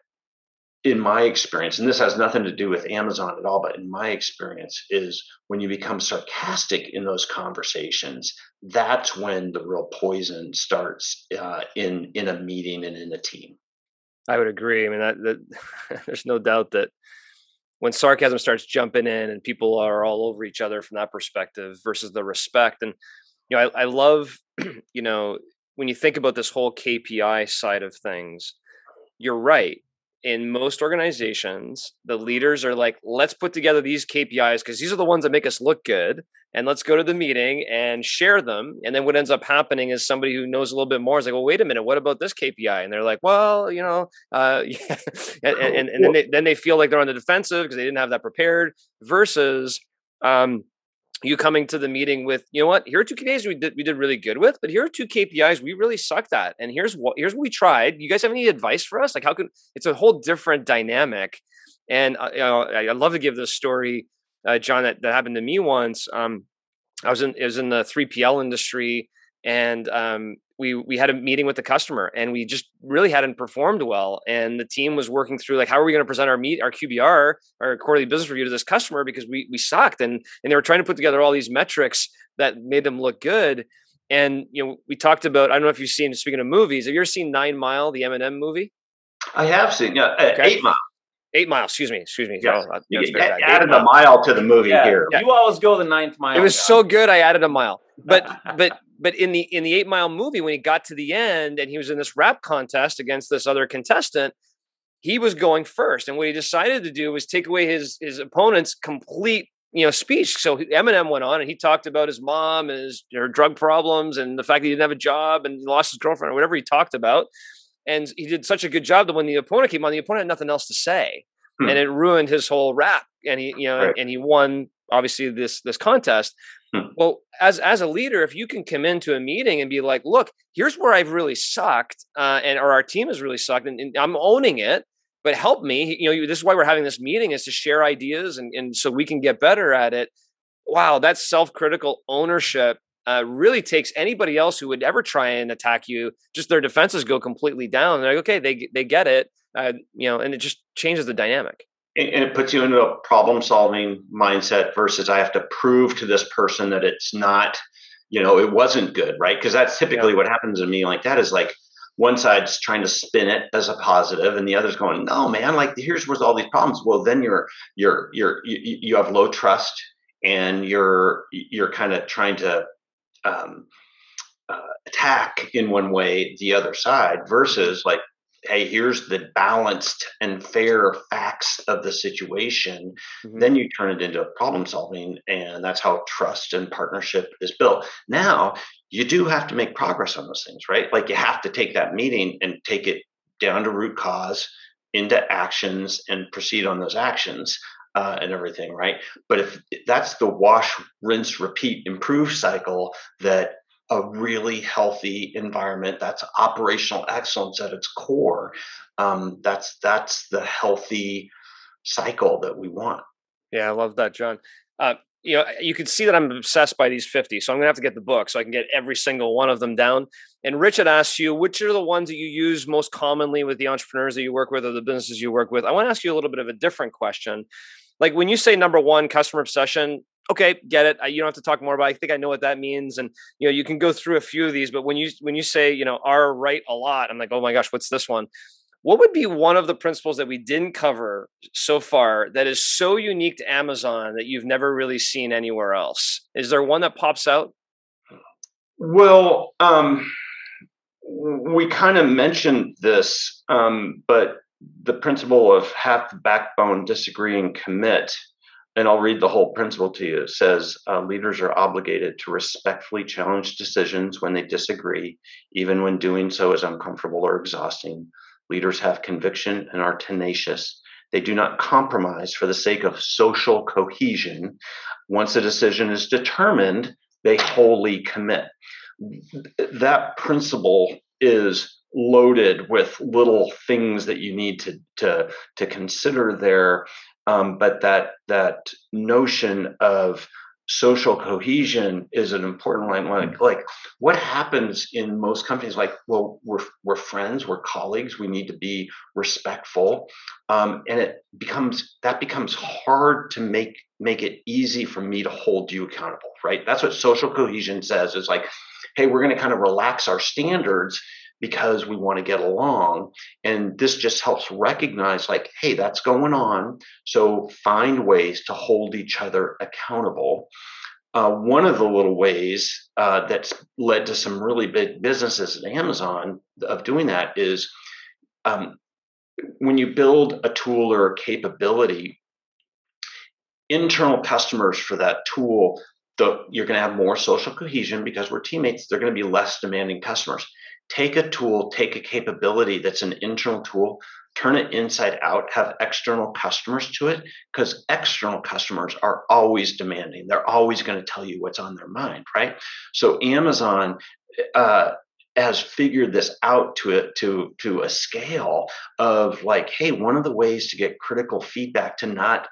in my experience, and this has nothing to do with Amazon at all, but in my experience, is when you become sarcastic in those conversations, that's when the real poison starts uh, in in a meeting and in a team. I would agree. I mean, that, that there's no doubt that when sarcasm starts jumping in and people are all over each other from that perspective versus the respect, and you know, I, I love, you know, when you think about this whole KPI side of things, you're right in most organizations, the leaders are like, let's put together these KPIs because these are the ones that make us look good. And let's go to the meeting and share them. And then what ends up happening is somebody who knows a little bit more is like, well, wait a minute, what about this KPI? And they're like, well, you know, uh, yeah. and, and, and, then, they, then they feel like they're on the defensive because they didn't have that prepared versus, um, you coming to the meeting with, you know what, here are two KPIs we did we did really good with, but here are two KPIs we really sucked at, and here's what here's what we tried. You guys have any advice for us? Like, how can it's a whole different dynamic. And uh, I, I love to give this story, uh, John, that, that happened to me once. Um, I was in it was in the 3PL industry, and um, we we had a meeting with the customer and we just really hadn't performed well and the team was working through like how are we going to present our meet our QBR our quarterly business review to this customer because we we sucked and and they were trying to put together all these metrics that made them look good and you know we talked about I don't know if you've seen speaking of movies have you ever seen Nine Mile the Eminem movie I have seen yeah uh, okay. Eight Mile Eight miles, excuse me, excuse me. Yeah. Oh, you, you added a mile to the movie yeah. here. Yeah. You always go the ninth mile. It was guy. so good, I added a mile. But but but in the in the eight mile movie, when he got to the end and he was in this rap contest against this other contestant, he was going first. And what he decided to do was take away his his opponent's complete you know speech. So Eminem went on and he talked about his mom and his her drug problems and the fact that he didn't have a job and he lost his girlfriend or whatever he talked about and he did such a good job that when the opponent came on, the opponent had nothing else to say, hmm. and it ruined his whole rap. And he, you know, right. and he won obviously this this contest. Hmm. Well, as as a leader, if you can come into a meeting and be like, "Look, here's where I've really sucked, uh, and or our team has really sucked, and, and I'm owning it." But help me, you know. This is why we're having this meeting is to share ideas and, and so we can get better at it. Wow, that's self-critical ownership uh, really takes anybody else who would ever try and attack you, just their defenses go completely down. They're like, okay, they they get it, uh, you know, and it just changes the dynamic. And it puts you into a problem solving mindset versus I have to prove to this person that it's not, you know, it wasn't good, right? Because that's typically yeah. what happens to me like that is like one side's trying to spin it as a positive and the other's going, no, man, like here's where's all these problems. Well, then you're you're you're you, you have low trust and you're you're kind of trying to um, uh, attack in one way the other side versus like hey, here's the balanced and fair facts of the situation, mm-hmm. then you turn it into problem solving. And that's how trust and partnership is built. Now, you do have to make progress on those things, right? Like you have to take that meeting and take it down to root cause, into actions, and proceed on those actions. Uh, and everything, right? But if that's the wash, rinse, repeat, improve cycle that a really healthy environment that's operational excellence at its core um, that's that's the healthy cycle that we want. Yeah i love that john. Uh, you know you can see that i'm obsessed by these 50 so i'm gonna have to get the book so i can get every single one of them down. And richard asks you which are the ones that you use most commonly with the entrepreneurs that you work with or the businesses you work with? I want to ask you a little bit of a different question. Like when you say number one customer obsession okay, get it. I, you don't have to talk more about. It. I think I know what that means, and you know, you can go through a few of these. But when you when you say you know are right a lot, I'm like, oh my gosh, what's this one? What would be one of the principles that we didn't cover so far that is so unique to Amazon that you've never really seen anywhere else? Is there one that pops out? Well, um, we kind of mentioned this, um, but the principle of half the backbone, disagree, and commit and I'll read the whole principle to you. It says uh, leaders are obligated to respectfully challenge decisions when they disagree, even when doing so is uncomfortable or exhausting. Leaders have conviction and are tenacious. They do not compromise for the sake of social cohesion. Once a decision is determined, they wholly commit. That principle is loaded with little things that you need to to to consider there um, but that that notion of social cohesion is an important line like like what happens in most companies? Like well we're we're friends we're colleagues we need to be respectful. Um, and it becomes that becomes hard to make make it easy for me to hold you accountable right? That's what social cohesion says. Is like hey we're going to kind of relax our standards because we want to get along. And this just helps recognize, like, hey, that's going on. So find ways to hold each other accountable. Uh, one of the little ways uh, that's led to some really big businesses at Amazon of doing that is um, when you build a tool or a capability, internal customers for that tool, the, you're going to have more social cohesion because we're teammates. They're going to be less demanding customers take a tool, take a capability that's an internal tool, turn it inside out, have external customers to it, because external customers are always demanding. They're always going to tell you what's on their mind, right? So Amazon uh, has figured this out to it to to a scale of like, hey, one of the ways to get critical feedback to not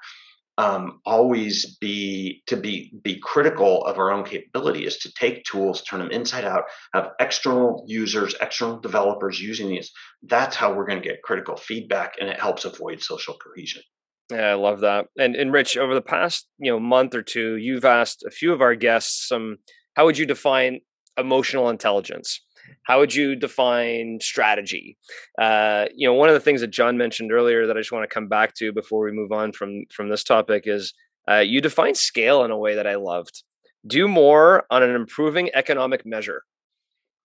um, always be to be be critical of our own capability is to take tools turn them inside out have external users external developers using these. That's how we're going to get critical feedback and it helps avoid social cohesion. Yeah i love that. And and rich over the past you know month or two you've asked a few of our guests some how would you define emotional intelligence how would you define strategy? Uh, you know, one of the things that John mentioned earlier that I just want to come back to before we move on from from this topic is uh, you define scale in a way that I loved. Do more on an improving economic measure.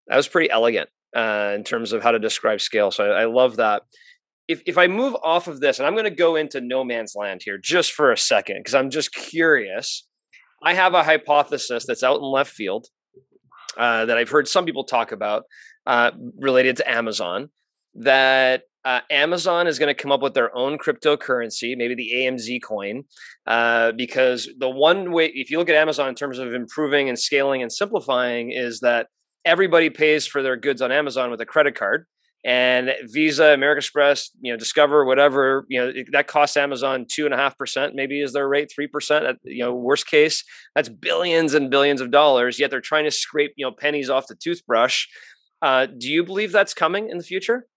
That was pretty elegant uh, in terms of how to describe scale. So I, I love that. If if I move off of this, and I'm going to go into no man's land here just for a second because I'm just curious. I have a hypothesis that's out in left field uh, that I've heard some people talk about uh, related to Amazon. That uh, Amazon is going to come up with their own cryptocurrency, maybe the AMZ coin, uh, because the one way, if you look at Amazon in terms of improving and scaling and simplifying, is that everybody pays for their goods on Amazon with a credit card and Visa, American Express, you know, Discover, whatever, you know, that costs Amazon two and a half percent, maybe is their rate, three percent. You know, worst case, that's billions and billions of dollars. Yet they're trying to scrape, you know, pennies off the toothbrush. Uh, do you believe that's coming in the future?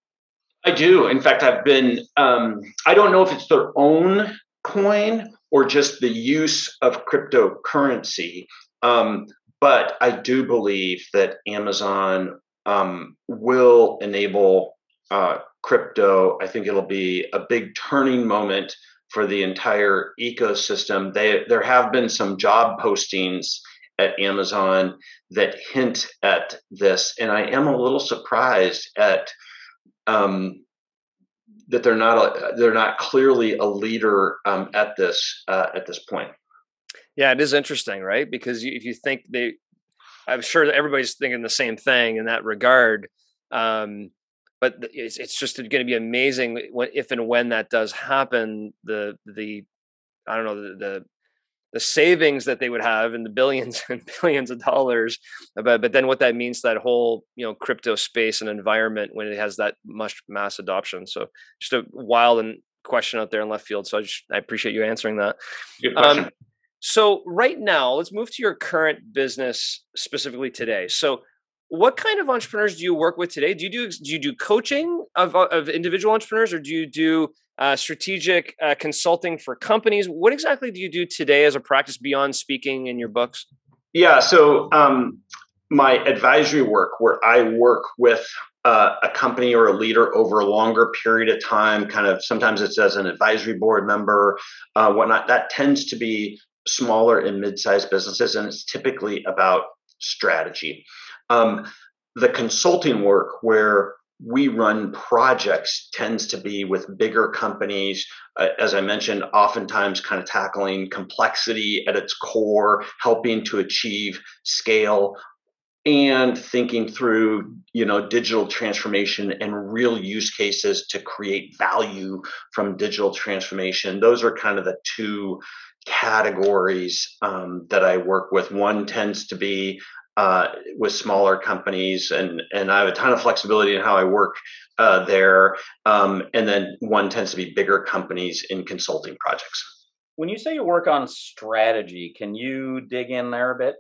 I do. In fact, I've been. Um, I don't know if it's their own coin or just the use of cryptocurrency. Um, but I do believe that Amazon um, will enable uh, crypto. I think it'll be a big turning moment for the entire ecosystem. They, there have been some job postings at Amazon that hint at this, and I am a little surprised at um, that they're not a, they're not clearly a leader um, at this uh, at this point. Yeah, it is interesting, right? Because if you think they, I'm sure that everybody's thinking the same thing in that regard. Um, but it's, it's just going to be amazing if and when that does happen. The the I don't know the, the the savings that they would have in the billions and billions of dollars but but then what that means that whole you know crypto space and environment when it has that much mass adoption so just a wild and question out there in left field so i just i appreciate you answering that Good question. Um, so right now let's move to your current business specifically today so what kind of entrepreneurs do you work with today do you do do you do coaching of, of individual entrepreneurs or do you do uh, strategic uh, consulting for companies. What exactly do you do today as a practice beyond speaking in your books? Yeah, so um, my advisory work, where I work with uh, a company or a leader over a longer period of time, kind of sometimes it's as an advisory board member, uh, whatnot, that tends to be smaller and mid sized businesses, and it's typically about strategy. Um, the consulting work, where we run projects tends to be with bigger companies uh, as i mentioned oftentimes kind of tackling complexity at its core helping to achieve scale and thinking through you know digital transformation and real use cases to create value from digital transformation those are kind of the two categories um, that i work with one tends to be uh, with smaller companies, and and I have a ton of flexibility in how I work uh, there. Um, and then one tends to be bigger companies in consulting projects. When you say you work on strategy, can you dig in there a bit?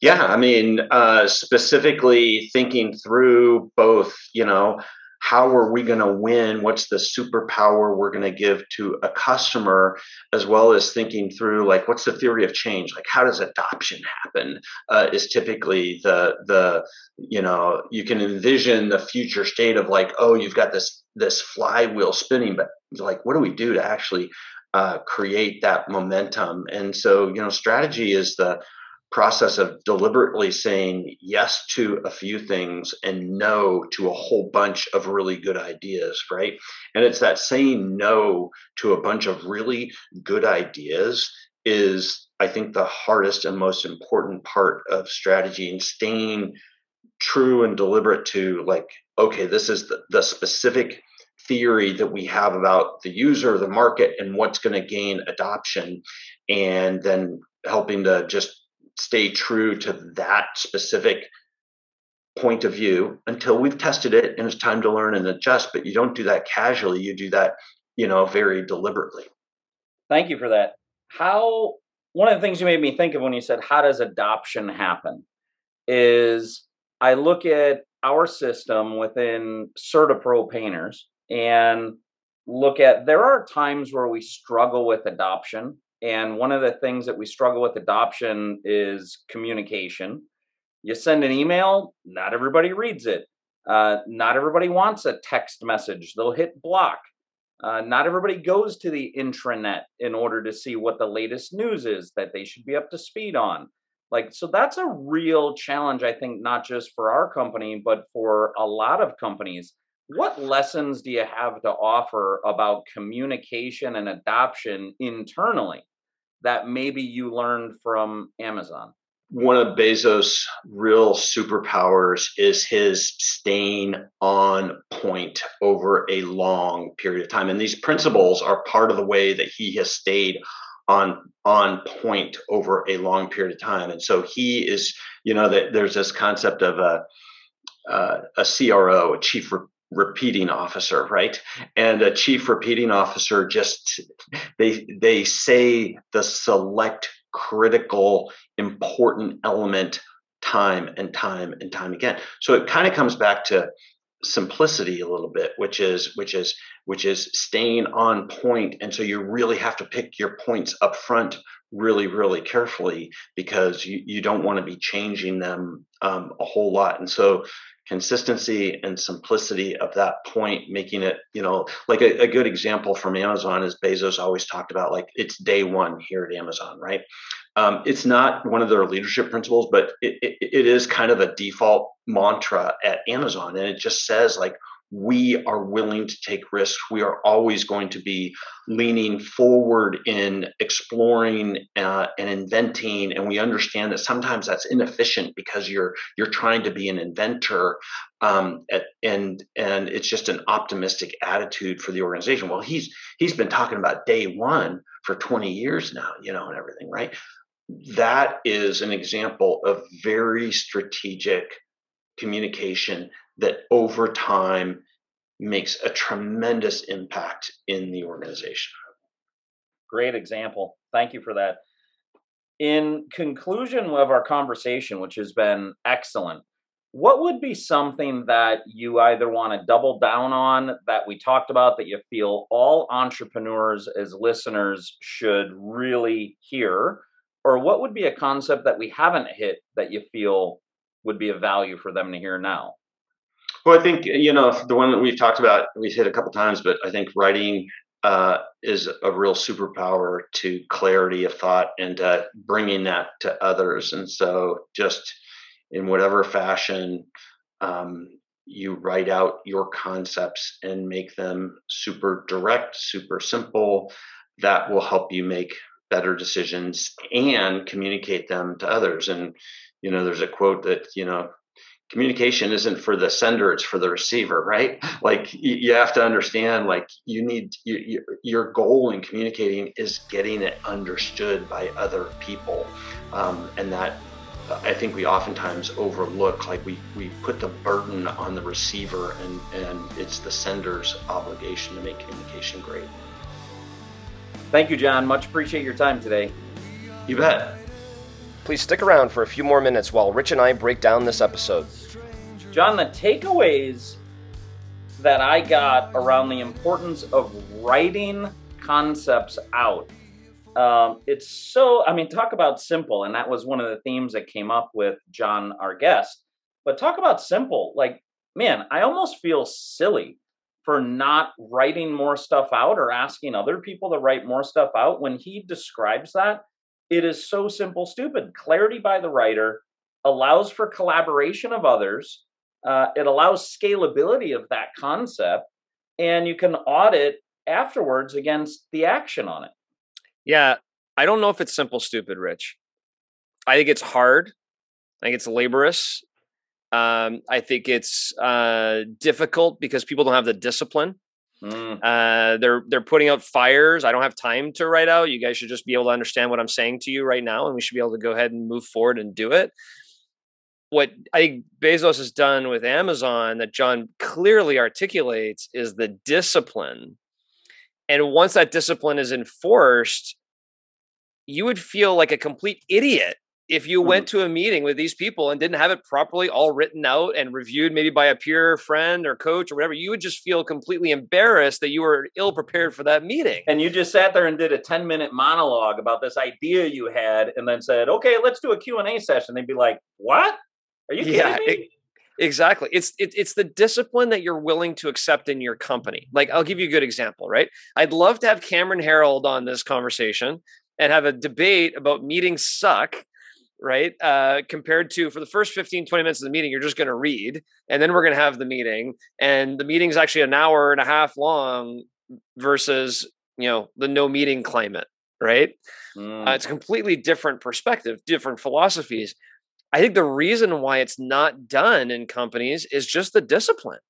Yeah, I mean, uh, specifically thinking through both, you know, how are we going to win? What's the superpower we're going to give to a customer? As well as thinking through like what's the theory of change? Like how does adoption happen uh, is typically the the you know you can envision the future state of like oh you've got this this flywheel spinning but like what do we do to actually uh, create that momentum? And so you know strategy is the process of deliberately saying yes to a few things and no to a whole bunch of really good ideas, right? And it's that saying no to a bunch of really good ideas is, I think, the hardest and most important part of strategy and staying true and deliberate to like, okay, this is the, the specific theory that we have about the user, the market, and what's going to gain adoption. And then helping to just stay true to that specific point of view until we've tested it and it's time to learn and adjust but you don't do that casually you do that you know very deliberately. Thank you for that. How one of the things you made me think of when you said how does adoption happen? is i look at our system within CertaPro painters and look at there are times where we struggle with adoption and one of the things that we struggle with adoption is communication. You send an email, not everybody reads it. Uh, not everybody wants a text message. They'll hit block. Uh, not everybody goes to the intranet in order to see what the latest news is that they should be up to speed on. Like, so that's a real challenge, I think, not just for our company, but for a lot of companies. What lessons do you have to offer about communication and adoption internally? That maybe you learned from Amazon? One of Bezos' real superpowers is his staying on point over a long period of time. And these principles are part of the way that he has stayed on on point over a long period of time. And so he is, you know, that there's this concept of a uh, a CRO, a chief repeating officer right? And a chief repeating officer just they they say the select critical important element time and time and time again. So it kind of comes back to simplicity a little bit which is which is which is staying on point. And so you really have to pick your points up front really really carefully because you, you don't want to be changing them um, a whole lot. And so consistency and simplicity of that point making it you know like a, a, good example from amazon is bezos always talked about like it's day one here at amazon right? Um, it's not one of their leadership principles but it, it, it is kind of a default mantra at amazon and it just says like we are willing to take risks. We are always going to be leaning forward in exploring uh, and inventing, and we understand that sometimes that's inefficient because you're you're trying to be an inventor, um, at, and and it's just an optimistic attitude for the organization. Well, he's he's been talking about day one for 20 years now, you know, and everything, right? That is an example of very strategic communication that over time makes a tremendous impact in the organization. Great example. Thank you for that. In conclusion of our conversation, which has been excellent, what would be something that you either want to double down on that we talked about that you feel all entrepreneurs as listeners should really hear? Or what would be a concept that we haven't hit that you feel would be of value for them to hear now? Well, I think you know the one that we've talked about, we've hit a couple times, but I think writing uh, is a real superpower to clarity of thought and uh, bringing that to others. And so, just in whatever fashion, um, you write out your concepts and make them super direct, super simple. That will help you make better decisions and communicate them to others. And you know, there's a quote that you know communication isn't for the sender it's for the receiver right? Like you, have to understand like you need you, you, your goal in communicating is getting it understood by other people. Um, and that i think we oftentimes overlook like we we put the burden on the receiver and and it's the sender's obligation to make communication great. Thank you john. Much appreciate your time today. You bet Please stick around for a few more minutes while Rich and I break down this episode. John, the takeaways that I got around the importance of writing concepts out. Um, it's so, I mean, talk about simple. And that was one of the themes that came up with John, our guest. But talk about simple. Like, man, I almost feel silly for not writing more stuff out or asking other people to write more stuff out. When he describes that, it is so simple, stupid. Clarity by the writer allows for collaboration of others. Uh, it allows scalability of that concept, and you can audit afterwards against the action on it. Yeah, I don't know if it's simple, stupid, Rich. I think it's hard. I think it's laborious. Um, I think it's uh, difficult because people don't have the discipline. Mm. Uh, they're they're putting out fires. I don't have time to write out. You guys should just be able to understand what I'm saying to you right now, and we should be able to go ahead and move forward and do it. What I think Bezos has done with Amazon that John clearly articulates is the discipline. And once that discipline is enforced, you would feel like a complete idiot if you went mm-hmm. to a meeting with these people and didn't have it properly all written out and reviewed maybe by a peer friend or coach or whatever you would just feel completely embarrassed that you were ill prepared for that meeting. And you just sat there and did a 10 minute monologue about this idea you had and then said okay let's do a q&a session. They'd be like what? Are you kidding yeah, me? It, exactly. It's it, it's the discipline that you're willing to accept in your company. Like i'll give you a good example right? I'd love to have cameron herold on this conversation and have a debate about meetings suck right? Uh, compared to for the first 15, 20 minutes of the meeting, you're just going to read, and then we're going to have the meeting. And the meeting's actually an hour and a half long versus, you know, the no meeting climate, right? Mm. Uh, it's a completely different perspective, different philosophies. I think the reason why it's not done in companies is just the discipline.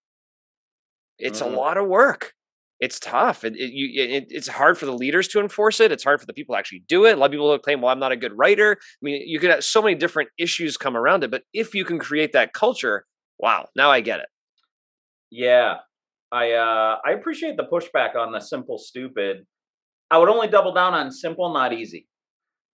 It's mm. a lot of work it's tough. It, it, you, it, it's hard for the leaders to enforce it. It's hard for the people to actually do it. A lot of people will claim, well, I'm not a good writer. I mean, you could have so many different issues come around it. But if you can create that culture, wow, now I get it. Yeah. I uh, I appreciate the pushback on the simple stupid. I would only double down on simple, not easy.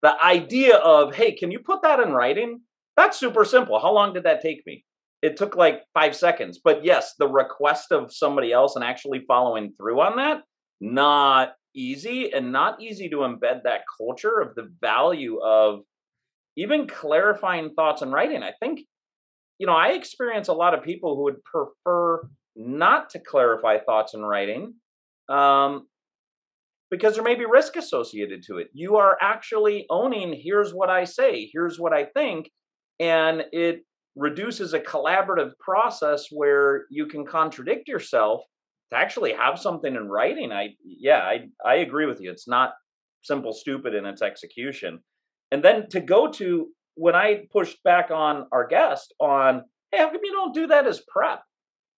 The idea of, hey, can you put that in writing? That's super simple. How long did that take me? It took like five seconds. But yes, the request of somebody else and actually following through on that, not easy and not easy to embed that culture of the value of even clarifying thoughts and writing. I think, you know, I experience a lot of people who would prefer not to clarify thoughts in writing um, because there may be risk associated to it. You are actually owning, here's what I say, here's what I think. And it reduces a collaborative process where you can contradict yourself to actually have something in writing. I yeah, I I agree with you. It's not simple stupid in its execution. And then to go to when I pushed back on our guest on, hey, how come you don't do that as prep?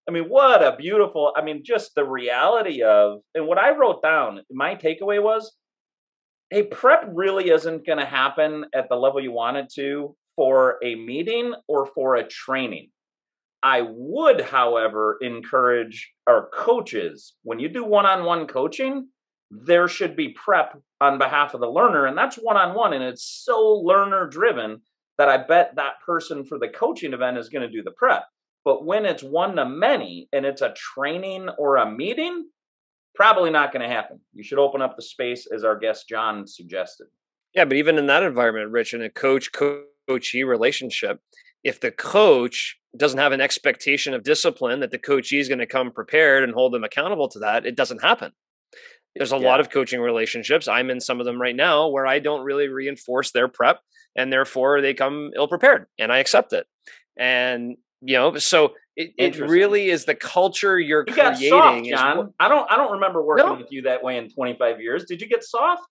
I mean, what a beautiful, I mean, just the reality of, and what I wrote down, my takeaway was, hey, prep really isn't going to happen at the level you want it to for a meeting or for a training. I would, however, encourage our coaches when you do one on one coaching, there should be prep on behalf of the learner. And that's one on one. And it's so learner driven that I bet that person for the coaching event is going to do the prep. But when it's one to many and it's a training or a meeting, probably not going to happen. You should open up the space as our guest John suggested. Yeah, but even in that environment, Rich, and a coach coachee relationship, if the coach doesn't have an expectation of discipline that the coachee is going to come prepared and hold them accountable to that, it doesn't happen. There's a yeah. lot of coaching relationships. I'm in some of them right now where I don't really reinforce their prep and therefore they come ill prepared and I accept it. And you know, so it, it really is the culture you're you creating. Soft, John. I don't I don't remember working no. with you that way in 25 years. Did you get soft?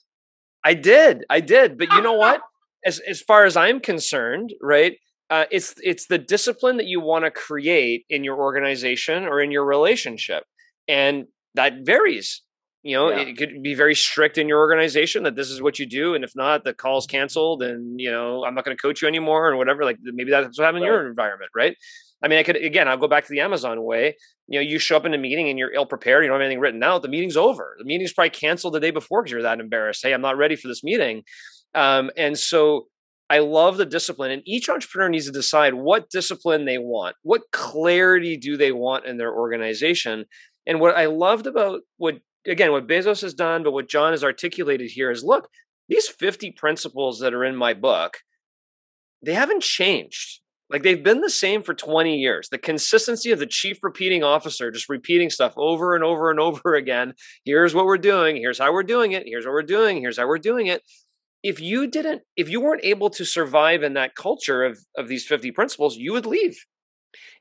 I did. I did. But you ah, know ah. what? As as far as I'm concerned, right? Uh, it's it's the discipline that you want to create in your organization or in your relationship, and that varies. You know, yeah. it could be very strict in your organization that this is what you do, and if not, the call's canceled, and you know, I'm not going to coach you anymore, or whatever. Like maybe that's what happened right. in your environment, right? I mean, I could again, I'll go back to the Amazon way. You know, you show up in a meeting and you're ill prepared, you don't have anything written out. The meeting's over. The meeting's probably canceled the day before because you're that embarrassed. Hey, I'm not ready for this meeting. Um, and so I love the discipline, and each entrepreneur needs to decide what discipline they want, what clarity do they want in their organization. And what I loved about what, again, what Bezos has done, but what John has articulated here is look, these 50 principles that are in my book, they haven't changed. Like they've been the same for 20 years. The consistency of the chief repeating officer just repeating stuff over and over and over again. Here's what we're doing. Here's how we're doing it. Here's what we're doing. Here's how we're doing it if you didn't if you weren't able to survive in that culture of of these 50 principles you would leave.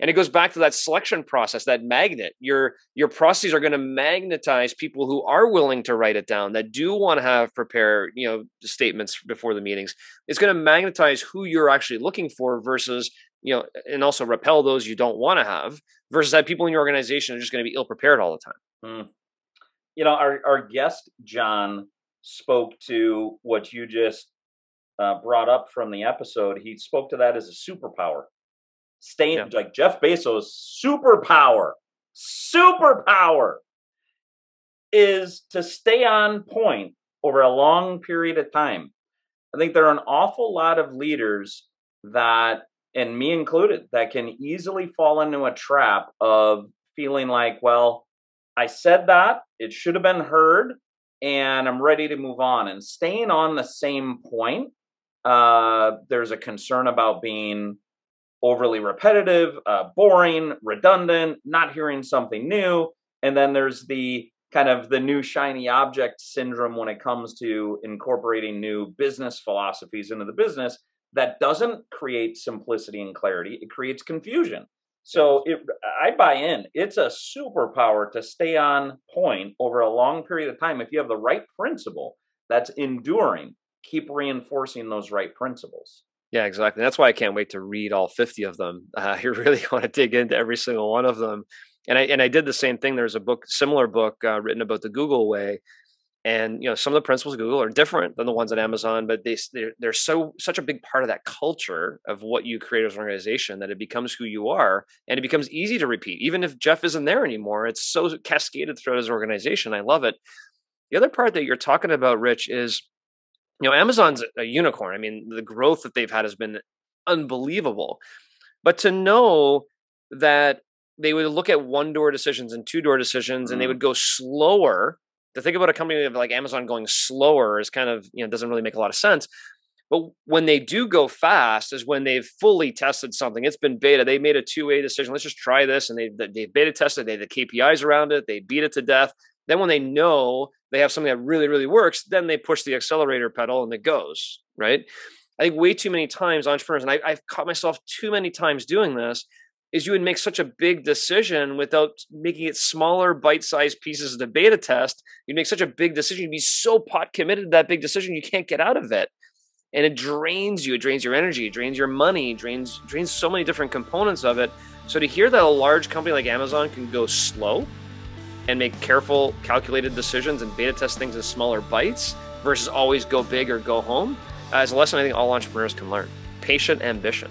And it goes back to that selection process that magnet. Your your processes are going to magnetize people who are willing to write it down that do want to have prepare you know statements before the meetings. It's going to magnetize who you're actually looking for versus you know and also repel those you don't want to have versus that people in your organization are just going to be ill prepared all the time. Mm. you know our our guest john spoke to what you just uh, brought up from the episode. He spoke to that as a superpower. Staying yeah. like Jeff Bezos, superpower, superpower is to stay on point over a long period of time. I think there are an awful lot of leaders that, and me included, that can easily fall into a trap of feeling like, well, I said that, it should have been heard, and I'm ready to move on. And staying on the same point, uh, there's a concern about being overly repetitive, uh, boring, redundant, not hearing something new. And then there's the kind of the new shiny object syndrome when it comes to incorporating new business philosophies into the business that doesn't create simplicity and clarity, it creates confusion. So it, I buy in. It's a superpower to stay on point over a long period of time. If you have the right principle that's enduring, keep reinforcing those right principles. Yeah, exactly. That's why I can't wait to read all 50 of them. Uh, you really want to dig into every single one of them. And I and I did the same thing. There's a book, similar book, uh, written about the Google way, and you know some of the principles of google are different than the ones at amazon but they they're, they're so such a big part of that culture of what you create as an organization that it becomes who you are and it becomes easy to repeat even if jeff isn't there anymore it's so cascaded throughout his organization i love it the other part that you're talking about rich is you know amazon's a unicorn i mean the growth that they've had has been unbelievable but to know that they would look at one door decisions and two door decisions mm. and they mm-hmm. would go slower to think about a company like Amazon going slower is kind of, you know, doesn't really make a lot of sense. But when they do go fast is when they've fully tested something. It's been beta. They made a two-way decision. Let's just try this. And they they beta tested, they the KPIs around it, they beat it to death. Then when they know they have something that really, really works, then they push the accelerator pedal and it goes, right? I think way too many times entrepreneurs, and I, I've caught myself too many times doing this, is you would make such a big decision without making it smaller bite-sized pieces of the beta test. You'd make such a big decision. You'd be so pot committed to that big decision you can't get out of it. And it drains you. It drains your energy. It drains your money. It drains drains so many different components of it. So to hear that a large company like amazon can go slow and make careful calculated decisions and beta test things in smaller bites versus always go big or go home uh, is a lesson i think all entrepreneurs can learn. Patient ambition